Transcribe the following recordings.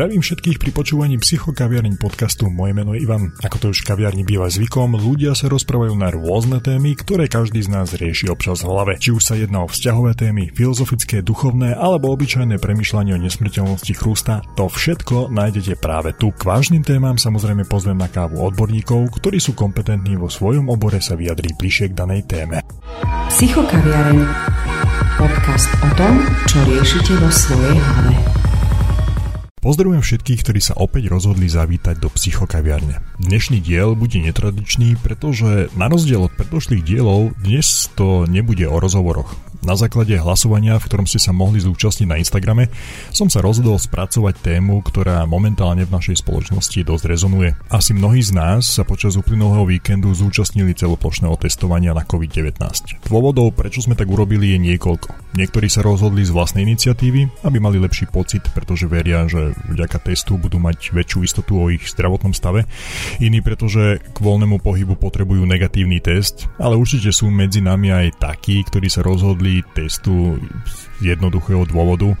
Zdravím všetkých pri počúvaní psychokaviarní podcastu. Moje meno je Ivan. Ako to už kaviarni býva zvykom, ľudia sa rozprávajú na rôzne témy, ktoré každý z nás rieši občas v hlave. Či už sa jedná o vzťahové témy, filozofické, duchovné alebo obyčajné premyšľanie o nesmrteľnosti chrústa, to všetko nájdete práve tu. K vážnym témam samozrejme pozvem na kávu odborníkov, ktorí sú kompetentní vo svojom obore sa vyjadriť bližšie k danej téme. Psychokaviareň. Podcast o tom, čo riešite vo svojej hlave. Pozdravujem všetkých, ktorí sa opäť rozhodli zavítať do psychokaviarne. Dnešný diel bude netradičný, pretože na rozdiel od predošlých dielov dnes to nebude o rozhovoroch. Na základe hlasovania, v ktorom ste sa mohli zúčastniť na Instagrame, som sa rozhodol spracovať tému, ktorá momentálne v našej spoločnosti dosť rezonuje. Asi mnohí z nás sa počas uplynulého víkendu zúčastnili celoplošného testovania na COVID-19. Dôvodov, prečo sme tak urobili, je niekoľko. Niektorí sa rozhodli z vlastnej iniciatívy, aby mali lepší pocit, pretože veria, že vďaka testu budú mať väčšiu istotu o ich zdravotnom stave. Iní, pretože k voľnému pohybu potrebujú negatívny test, ale určite sú medzi nami aj takí, ktorí sa rozhodli kvôli testu z jednoduchého dôvodu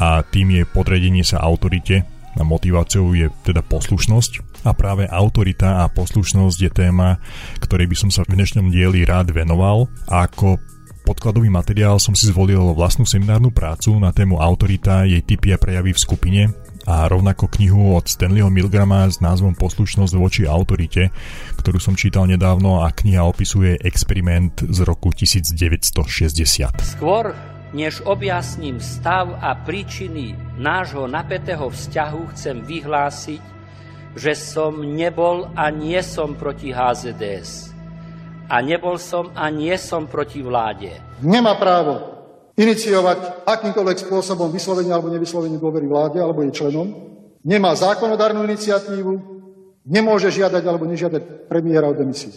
a tým je podredenie sa autorite a motiváciou je teda poslušnosť. A práve autorita a poslušnosť je téma, ktorej by som sa v dnešnom dieli rád venoval. Ako podkladový materiál som si zvolil vlastnú seminárnu prácu na tému autorita, jej typy a prejavy v skupine a rovnako knihu od Stanleyho Milgrama s názvom Poslušnosť voči autorite, ktorú som čítal nedávno a kniha opisuje experiment z roku 1960. Skôr než objasním stav a príčiny nášho napätého vzťahu, chcem vyhlásiť, že som nebol a nie som proti HZDS. A nebol som a nie som proti vláde. Nemá právo iniciovať akýmkoľvek spôsobom vyslovenie alebo nevyslovenie dôvery vláde alebo jej členom, nemá zákonodárnu iniciatívu, nemôže žiadať alebo nežiadať premiéra o demisiu.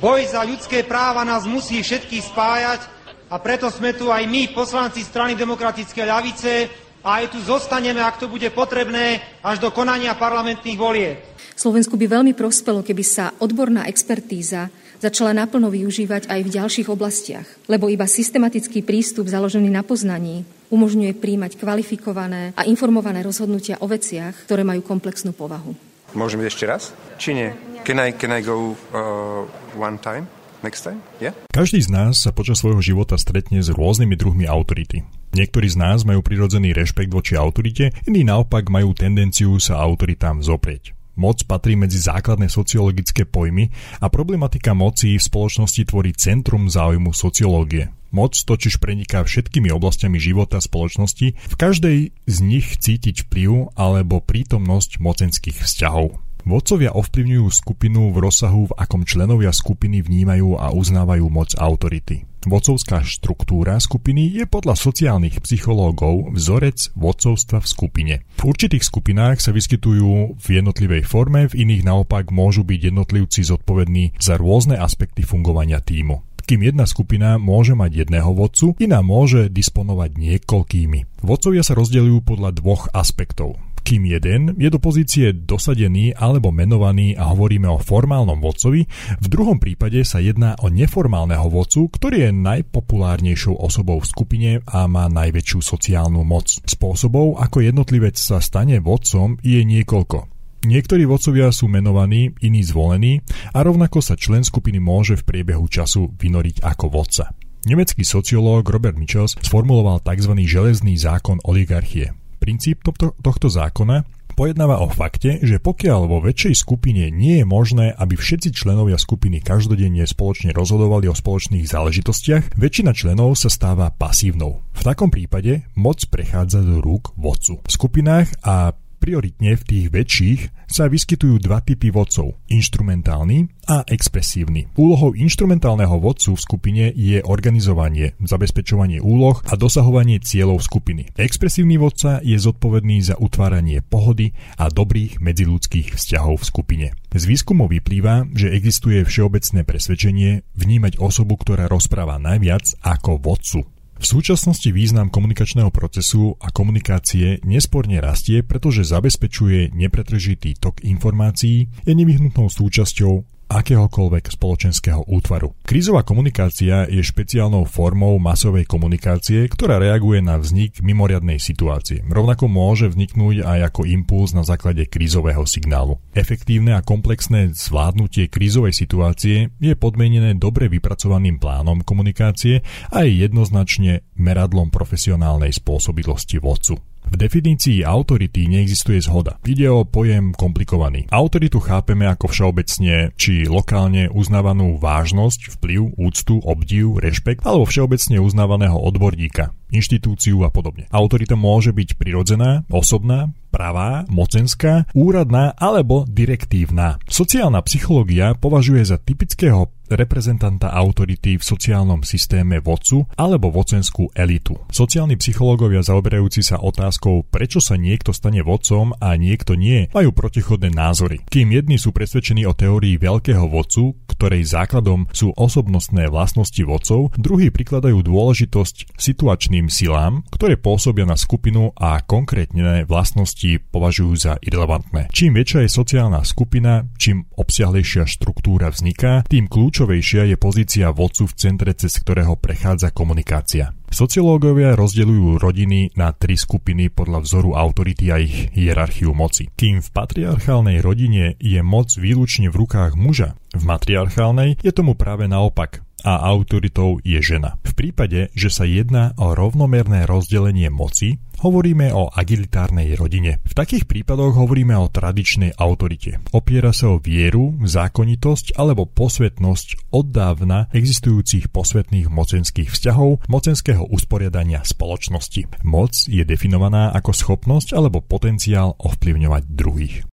Boj za ľudské práva nás musí všetkých spájať a preto sme tu aj my, poslanci strany demokratické ľavice, a aj tu zostaneme, ak to bude potrebné, až do konania parlamentných volieb. Slovensku by veľmi prospelo, keby sa odborná expertíza začala naplno využívať aj v ďalších oblastiach, lebo iba systematický prístup založený na poznaní umožňuje príjmať kvalifikované a informované rozhodnutia o veciach, ktoré majú komplexnú povahu. Môžem ešte raz? Či nie? Can I, can I go uh, one time? Next time? Yeah? Každý z nás sa počas svojho života stretne s rôznymi druhmi autority. Niektorí z nás majú prirodzený rešpekt voči autorite, iní naopak majú tendenciu sa autoritám zoprieť. Moc patrí medzi základné sociologické pojmy a problematika moci v spoločnosti tvorí centrum záujmu sociológie. Moc totiž preniká všetkými oblastiami života spoločnosti, v každej z nich cítiť vplyv alebo prítomnosť mocenských vzťahov. Vodcovia ovplyvňujú skupinu v rozsahu, v akom členovia skupiny vnímajú a uznávajú moc autority. Vodcovská štruktúra skupiny je podľa sociálnych psychológov vzorec vodcovstva v skupine. V určitých skupinách sa vyskytujú v jednotlivej forme, v iných naopak môžu byť jednotlivci zodpovední za rôzne aspekty fungovania týmu kým jedna skupina môže mať jedného vodcu, iná môže disponovať niekoľkými. Vodcovia sa rozdeľujú podľa dvoch aspektov kým jeden je do pozície dosadený alebo menovaný a hovoríme o formálnom vodcovi, v druhom prípade sa jedná o neformálneho vodcu, ktorý je najpopulárnejšou osobou v skupine a má najväčšiu sociálnu moc. Spôsobov, ako jednotlivec sa stane vodcom, je niekoľko. Niektorí vodcovia sú menovaní, iní zvolení a rovnako sa člen skupiny môže v priebehu času vynoriť ako vodca. Nemecký sociológ Robert Michels sformuloval tzv. železný zákon oligarchie. Princíp tohto, zákona pojednáva o fakte, že pokiaľ vo väčšej skupine nie je možné, aby všetci členovia skupiny každodenne spoločne rozhodovali o spoločných záležitostiach, väčšina členov sa stáva pasívnou. V takom prípade moc prechádza do rúk vodcu. V skupinách a Prioritne v tých väčších sa vyskytujú dva typy vodcov, inštrumentálny a expresívny. Úlohou inštrumentálneho vodcu v skupine je organizovanie, zabezpečovanie úloh a dosahovanie cieľov skupiny. Expresívny vodca je zodpovedný za utváranie pohody a dobrých medziludských vzťahov v skupine. Z výskumov vyplýva, že existuje všeobecné presvedčenie vnímať osobu, ktorá rozpráva najviac ako vodcu. V súčasnosti význam komunikačného procesu a komunikácie nesporne rastie, pretože zabezpečuje nepretržitý tok informácií, je nevyhnutnou súčasťou akéhokoľvek spoločenského útvaru. Krízová komunikácia je špeciálnou formou masovej komunikácie, ktorá reaguje na vznik mimoriadnej situácie. Rovnako môže vzniknúť aj ako impuls na základe krízového signálu. Efektívne a komplexné zvládnutie krízovej situácie je podmienené dobre vypracovaným plánom komunikácie a je jednoznačne meradlom profesionálnej spôsobilosti vodcu. V definícii autority neexistuje zhoda. Ide o pojem komplikovaný. Autoritu chápeme ako všeobecne či lokálne uznávanú vážnosť, vplyv, úctu, obdiv, rešpekt alebo všeobecne uznávaného odborníka, inštitúciu a podobne. Autorita môže byť prirodzená, osobná, pravá, mocenská, úradná alebo direktívna. Sociálna psychológia považuje za typického reprezentanta autority v sociálnom systéme vodcu alebo vocenskú elitu. Sociálni psychológovia zaoberajúci sa otázkou, prečo sa niekto stane vodcom a niekto nie, majú protichodné názory. Kým jedni sú presvedčení o teórii veľkého vodcu, ktorej základom sú osobnostné vlastnosti vodcov, druhí prikladajú dôležitosť situačným silám, ktoré pôsobia na skupinu a konkrétne vlastnosti považujú za irrelevantné. Čím väčšia je sociálna skupina, čím obsiahlejšia štruktúra vzniká, tým kľúčovejšia je pozícia vodcu v centre, cez ktorého prechádza komunikácia. Sociológovia rozdeľujú rodiny na tri skupiny podľa vzoru autority a ich hierarchiu moci. Kým v patriarchálnej rodine je moc výlučne v rukách muža, v matriarchálnej je tomu práve naopak a autoritou je žena. V prípade, že sa jedná o rovnomerné rozdelenie moci, Hovoríme o agilitárnej rodine. V takých prípadoch hovoríme o tradičnej autorite. Opiera sa o vieru, zákonitosť alebo posvetnosť od dávna existujúcich posvetných mocenských vzťahov, mocenského usporiadania spoločnosti. Moc je definovaná ako schopnosť alebo potenciál ovplyvňovať druhých.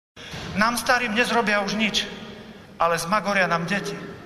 Nám starým nezrobia už nič, ale zmagoria nám deti.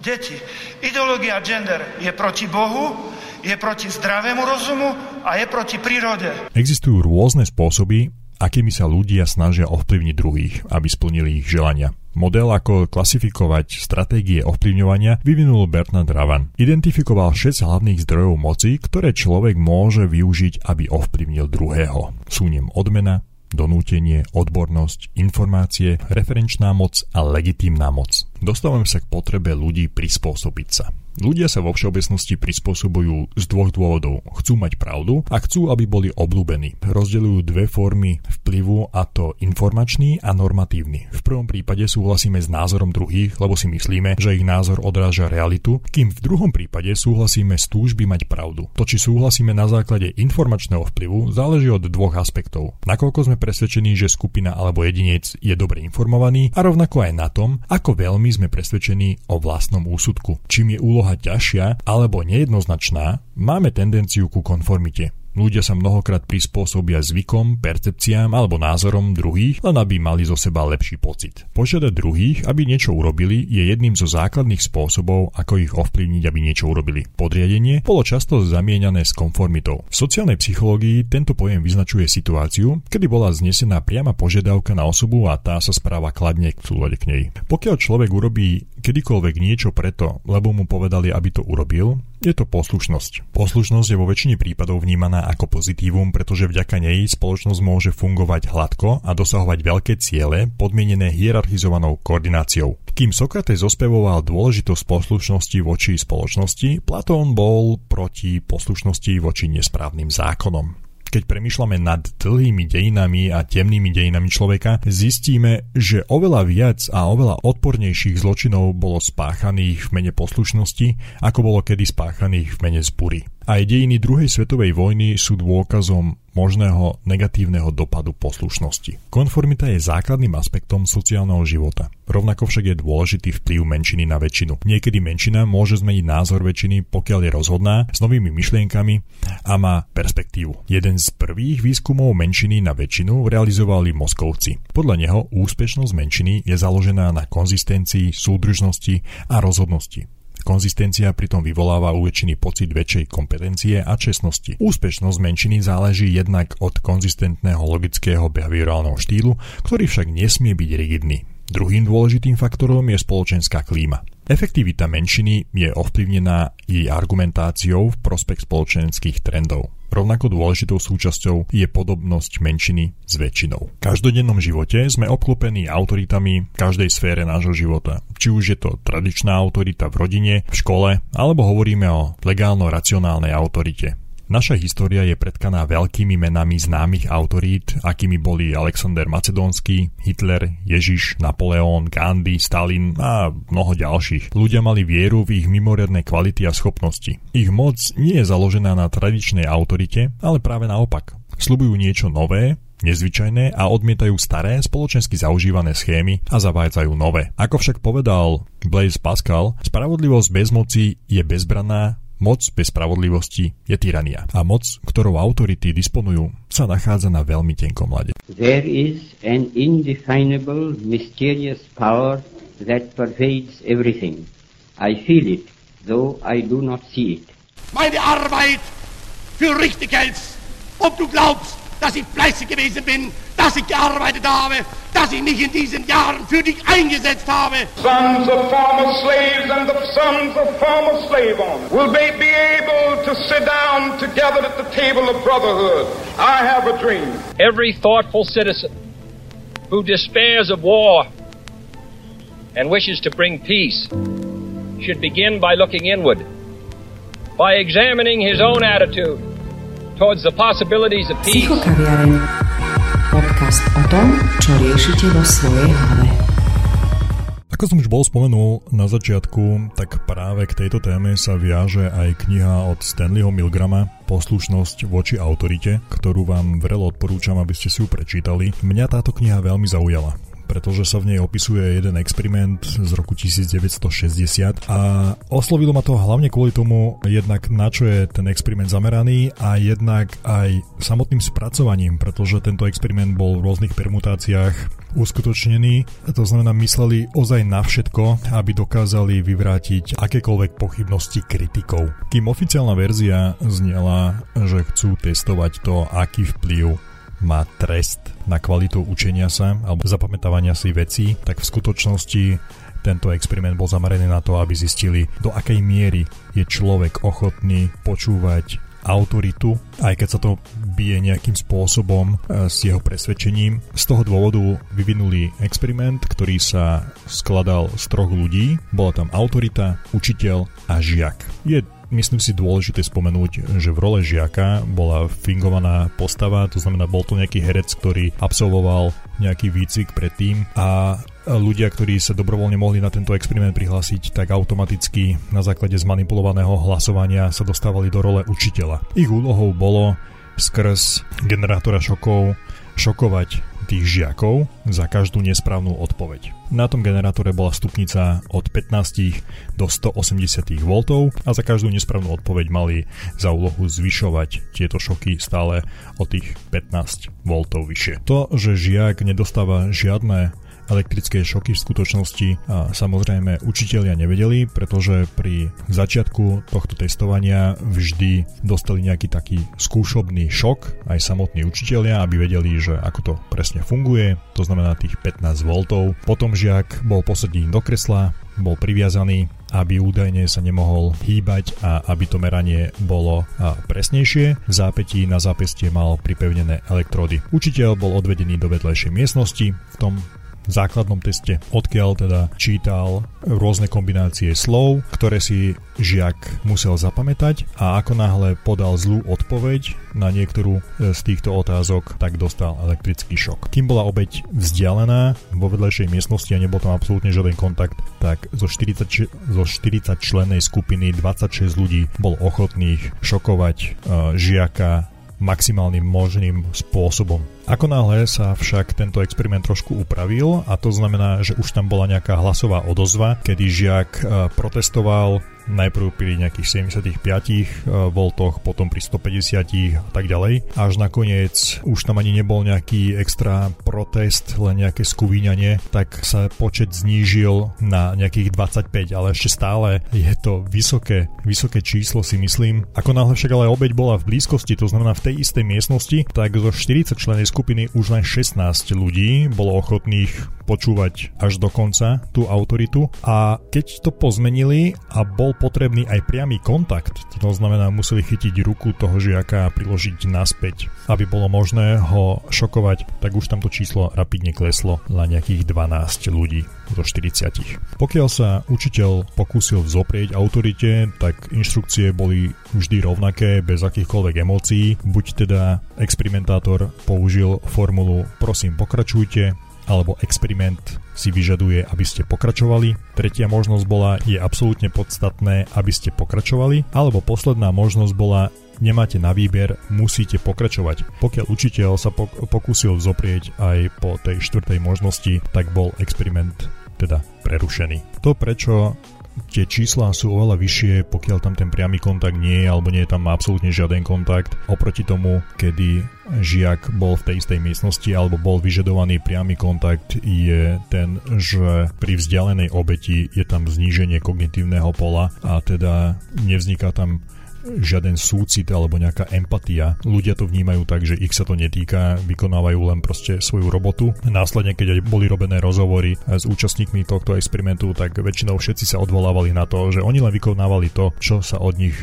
Deti. Ideológia gender je proti Bohu, je proti zdravému rozumu a je proti prírode. Existujú rôzne spôsoby, akými sa ľudia snažia ovplyvniť druhých, aby splnili ich želania. Model, ako klasifikovať stratégie ovplyvňovania, vyvinul Bernard Ravan. Identifikoval 6 hlavných zdrojov moci, ktoré človek môže využiť, aby ovplyvnil druhého. Sú ním odmena, donútenie, odbornosť, informácie, referenčná moc a legitímna moc. Dostávame sa k potrebe ľudí prispôsobiť sa. Ľudia sa vo všeobecnosti prispôsobujú z dvoch dôvodov. Chcú mať pravdu a chcú, aby boli obľúbení. Rozdeľujú dve formy vplyvu a to informačný a normatívny. V prvom prípade súhlasíme s názorom druhých, lebo si myslíme, že ich názor odráža realitu, kým v druhom prípade súhlasíme s túžby mať pravdu. To, či súhlasíme na základe informačného vplyvu, záleží od dvoch aspektov. Nakoľko sme presvedčení, že skupina alebo jedinec je dobre informovaný a rovnako aj na tom, ako veľmi sme presvedčení o vlastnom úsudku. Čím je úloha úloha ťažšia alebo nejednoznačná, máme tendenciu ku konformite. Ľudia sa mnohokrát prispôsobia zvykom, percepciám alebo názorom druhých, len aby mali zo seba lepší pocit. Požiadať druhých, aby niečo urobili, je jedným zo základných spôsobov, ako ich ovplyvniť, aby niečo urobili. Podriadenie bolo často zamieňané s konformitou. V sociálnej psychológii tento pojem vyznačuje situáciu, kedy bola znesená priama požiadavka na osobu a tá sa správa kladne k súlade k nej. Pokiaľ človek urobí kedykoľvek niečo preto, lebo mu povedali, aby to urobil, je to poslušnosť. Poslušnosť je vo väčšine prípadov vnímaná ako pozitívum, pretože vďaka nej spoločnosť môže fungovať hladko a dosahovať veľké ciele podmienené hierarchizovanou koordináciou. Kým Sokrates ospevoval dôležitosť poslušnosti voči spoločnosti, Platón bol proti poslušnosti voči nesprávnym zákonom keď premyšľame nad dlhými dejinami a temnými dejinami človeka, zistíme, že oveľa viac a oveľa odpornejších zločinov bolo spáchaných v mene poslušnosti, ako bolo kedy spáchaných v mene zbury. Aj dejiny druhej svetovej vojny sú dôkazom možného negatívneho dopadu poslušnosti. Konformita je základným aspektom sociálneho života. Rovnako však je dôležitý vplyv menšiny na väčšinu. Niekedy menšina môže zmeniť názor väčšiny, pokiaľ je rozhodná, s novými myšlienkami a má perspektívu. Jeden z prvých výskumov menšiny na väčšinu realizovali Moskovci. Podľa neho úspešnosť menšiny je založená na konzistencii, súdržnosti a rozhodnosti. Konzistencia pritom vyvoláva u väčšiny pocit väčšej kompetencie a čestnosti. Úspešnosť menšiny záleží jednak od konzistentného logického behaviorálneho štýlu, ktorý však nesmie byť rigidný. Druhým dôležitým faktorom je spoločenská klíma. Efektivita menšiny je ovplyvnená jej argumentáciou v prospech spoločenských trendov. Rovnako dôležitou súčasťou je podobnosť menšiny s väčšinou. V každodennom živote sme obklopení autoritami v každej sfére nášho života. Či už je to tradičná autorita v rodine, v škole, alebo hovoríme o legálno-racionálnej autorite. Naša história je predkaná veľkými menami známych autorít, akými boli Alexander Macedónsky, Hitler, Ježiš, Napoleón, Gandhi, Stalin a mnoho ďalších. Ľudia mali vieru v ich mimoriadne kvality a schopnosti. Ich moc nie je založená na tradičnej autorite, ale práve naopak. Sľubujú niečo nové, nezvyčajné a odmietajú staré, spoločensky zaužívané schémy a zavádzajú nové. Ako však povedal Blaise Pascal, spravodlivosť bez moci je bezbraná, Moc bez spravodlivosti je tyrania a moc, ktorou autority disponujú, sa nachádza na veľmi tenkom lade. There is an indefinable, mysterious power that pervades everything. I feel it, though I do not see it. Meine Arbeit für richtig hältst, ob du glaubst, dass ich fleißig gewesen bin, dass ich gearbeitet habe, dass ich mich in diesen Jahren für dich eingesetzt habe. Sons of former slaves and the sons of former slave owners will they be able to sit down together at the table of brotherhood. I have a dream. Every thoughtful citizen who despairs of war and wishes to bring peace should begin by looking inward, by examining his own attitude towards the possibilities of peace. Podcast o tom, čo riešite vo svojej hlave. Ako som už bol spomenul na začiatku, tak práve k tejto téme sa viaže aj kniha od Stanleyho Milgrama Poslušnosť voči autorite, ktorú vám vrelo odporúčam, aby ste si ju prečítali. Mňa táto kniha veľmi zaujala pretože sa v nej opisuje jeden experiment z roku 1960 a oslovilo ma to hlavne kvôli tomu jednak na čo je ten experiment zameraný a jednak aj samotným spracovaním, pretože tento experiment bol v rôznych permutáciách uskutočnený. To znamená, mysleli ozaj na všetko, aby dokázali vyvrátiť akékoľvek pochybnosti kritikov. Kým oficiálna verzia znela, že chcú testovať to, aký vplyv má trest na kvalitu učenia sa alebo zapamätávania si vecí, tak v skutočnosti tento experiment bol zameraný na to, aby zistili, do akej miery je človek ochotný počúvať autoritu, aj keď sa to bije nejakým spôsobom e, s jeho presvedčením. Z toho dôvodu vyvinuli experiment, ktorý sa skladal z troch ľudí. Bola tam autorita, učiteľ a žiak. Je myslím si dôležité spomenúť, že v role žiaka bola fingovaná postava, to znamená, bol to nejaký herec, ktorý absolvoval nejaký výcvik predtým a ľudia, ktorí sa dobrovoľne mohli na tento experiment prihlásiť, tak automaticky na základe zmanipulovaného hlasovania sa dostávali do role učiteľa. Ich úlohou bolo skrz generátora šokov šokovať tých žiakov za každú nesprávnu odpoveď. Na tom generátore bola stupnica od 15 do 180 V a za každú nesprávnu odpoveď mali za úlohu zvyšovať tieto šoky stále o tých 15 V vyššie. To, že žiak nedostáva žiadne elektrické šoky v skutočnosti a samozrejme učitelia nevedeli, pretože pri začiatku tohto testovania vždy dostali nejaký taký skúšobný šok aj samotní učitelia, aby vedeli, že ako to presne funguje, to znamená tých 15 V. Potom žiak bol posadený do kresla, bol priviazaný, aby údajne sa nemohol hýbať a aby to meranie bolo presnejšie. V zápetí na zápestie mal pripevnené elektrody. Učiteľ bol odvedený do vedlejšej miestnosti, v tom základnom teste, odkiaľ teda čítal rôzne kombinácie slov, ktoré si žiak musel zapamätať a ako náhle podal zlú odpoveď na niektorú z týchto otázok, tak dostal elektrický šok. Kým bola obeď vzdialená vo vedlejšej miestnosti a nebol tam absolútne žiaden kontakt, tak zo 40, zo 40 členej skupiny 26 ľudí bol ochotných šokovať uh, žiaka maximálnym možným spôsobom. Ako náhle sa však tento experiment trošku upravil a to znamená, že už tam bola nejaká hlasová odozva, kedy žiak e, protestoval najprv pri nejakých 75 e, voltoch, potom pri 150 a tak ďalej. Až nakoniec už tam ani nebol nejaký extra protest, len nejaké skúvíňanie, tak sa počet znížil na nejakých 25, ale ešte stále je to vysoké, vysoké číslo si myslím. Ako náhle však ale obeď bola v blízkosti, to znamená v tej istej miestnosti, tak zo 40 členej skupiny už len 16 ľudí bolo ochotných počúvať až do konca tú autoritu a keď to pozmenili a bol potrebný aj priamy kontakt, to znamená museli chytiť ruku toho žiaka a priložiť naspäť, aby bolo možné ho šokovať, tak už tamto číslo rapidne kleslo na nejakých 12 ľudí zo 40. Pokiaľ sa učiteľ pokúsil vzoprieť autorite, tak inštrukcie boli vždy rovnaké, bez akýchkoľvek emócií. Buď teda experimentátor použil formulu prosím pokračujte, alebo experiment si vyžaduje, aby ste pokračovali. Tretia možnosť bola, je absolútne podstatné, aby ste pokračovali. Alebo posledná možnosť bola, nemáte na výber, musíte pokračovať. Pokiaľ učiteľ sa pokúsil zoprieť aj po tej štvrtej možnosti, tak bol experiment teda prerušený. To, prečo tie čísla sú oveľa vyššie, pokiaľ tam ten priamy kontakt nie je, alebo nie je tam absolútne žiaden kontakt, oproti tomu, kedy žiak bol v tej istej miestnosti alebo bol vyžadovaný priamy kontakt, je ten, že pri vzdialenej obeti je tam zníženie kognitívneho pola a teda nevzniká tam žiaden súcit alebo nejaká empatia. Ľudia to vnímajú tak, že ich sa to netýka, vykonávajú len proste svoju robotu. Následne, keď aj boli robené rozhovory s účastníkmi tohto experimentu, tak väčšinou všetci sa odvolávali na to, že oni len vykonávali to, čo sa od nich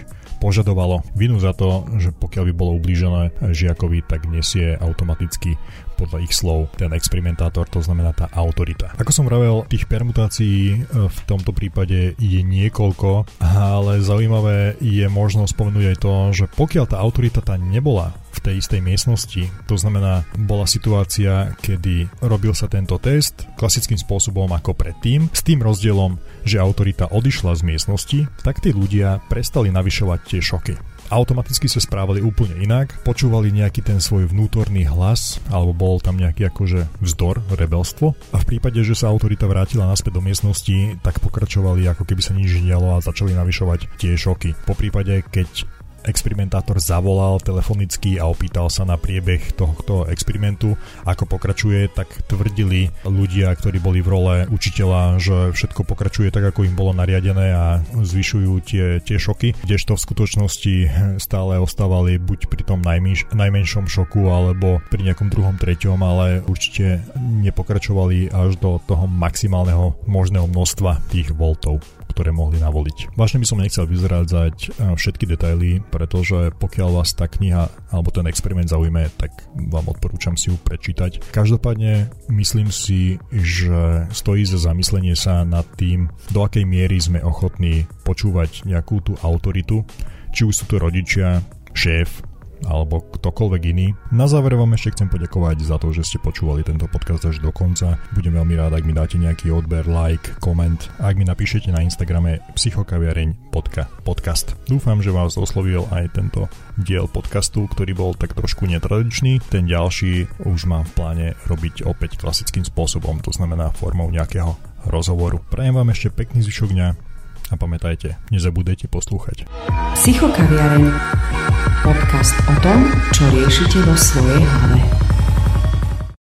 požadovalo. Vinu za to, že pokiaľ by bolo ublížené žiakovi, tak nesie automaticky podľa ich slov ten experimentátor, to znamená tá autorita. Ako som vravel, tých permutácií e, v tomto prípade je niekoľko, ale zaujímavé je možno spomenúť aj to, že pokiaľ tá autorita tá nebola v tej istej miestnosti. To znamená, bola situácia, kedy robil sa tento test klasickým spôsobom ako predtým, s tým rozdielom, že autorita odišla z miestnosti, tak tí ľudia prestali navyšovať tie šoky automaticky sa správali úplne inak, počúvali nejaký ten svoj vnútorný hlas, alebo bol tam nejaký akože vzdor, rebelstvo a v prípade, že sa autorita vrátila naspäť do miestnosti, tak pokračovali ako keby sa nič dialo a začali navyšovať tie šoky. Po prípade, keď experimentátor zavolal telefonicky a opýtal sa na priebeh tohto experimentu, ako pokračuje, tak tvrdili ľudia, ktorí boli v role učiteľa, že všetko pokračuje tak, ako im bolo nariadené a zvyšujú tie, tie šoky, kdežto v skutočnosti stále ostávali buď pri tom najmenš, najmenšom šoku alebo pri nejakom druhom, treťom, ale určite nepokračovali až do toho maximálneho možného množstva tých voltov ktoré mohli navoliť. Vážne by som nechcel vyzrádzať eh, všetky detaily, pretože pokiaľ vás tá kniha alebo ten experiment zaujme, tak vám odporúčam si ju prečítať. Každopádne myslím si, že stojí za zamyslenie sa nad tým, do akej miery sme ochotní počúvať nejakú tú autoritu, či už sú to rodičia, šéf, alebo ktokoľvek iný. Na záver vám ešte chcem poďakovať za to, že ste počúvali tento podcast až do konca. Budem veľmi rád, ak mi dáte nejaký odber, like, koment ak mi napíšete na Instagrame psychokaviareň podcast. Dúfam, že vás oslovil aj tento diel podcastu, ktorý bol tak trošku netradičný. Ten ďalší už mám v pláne robiť opäť klasickým spôsobom, to znamená formou nejakého rozhovoru. Prajem vám ešte pekný zvyšok dňa a pamätajte, nezabudajte poslúchať. Psychokaviareň. Podcast o tom, čo riešite vo svojej hlave.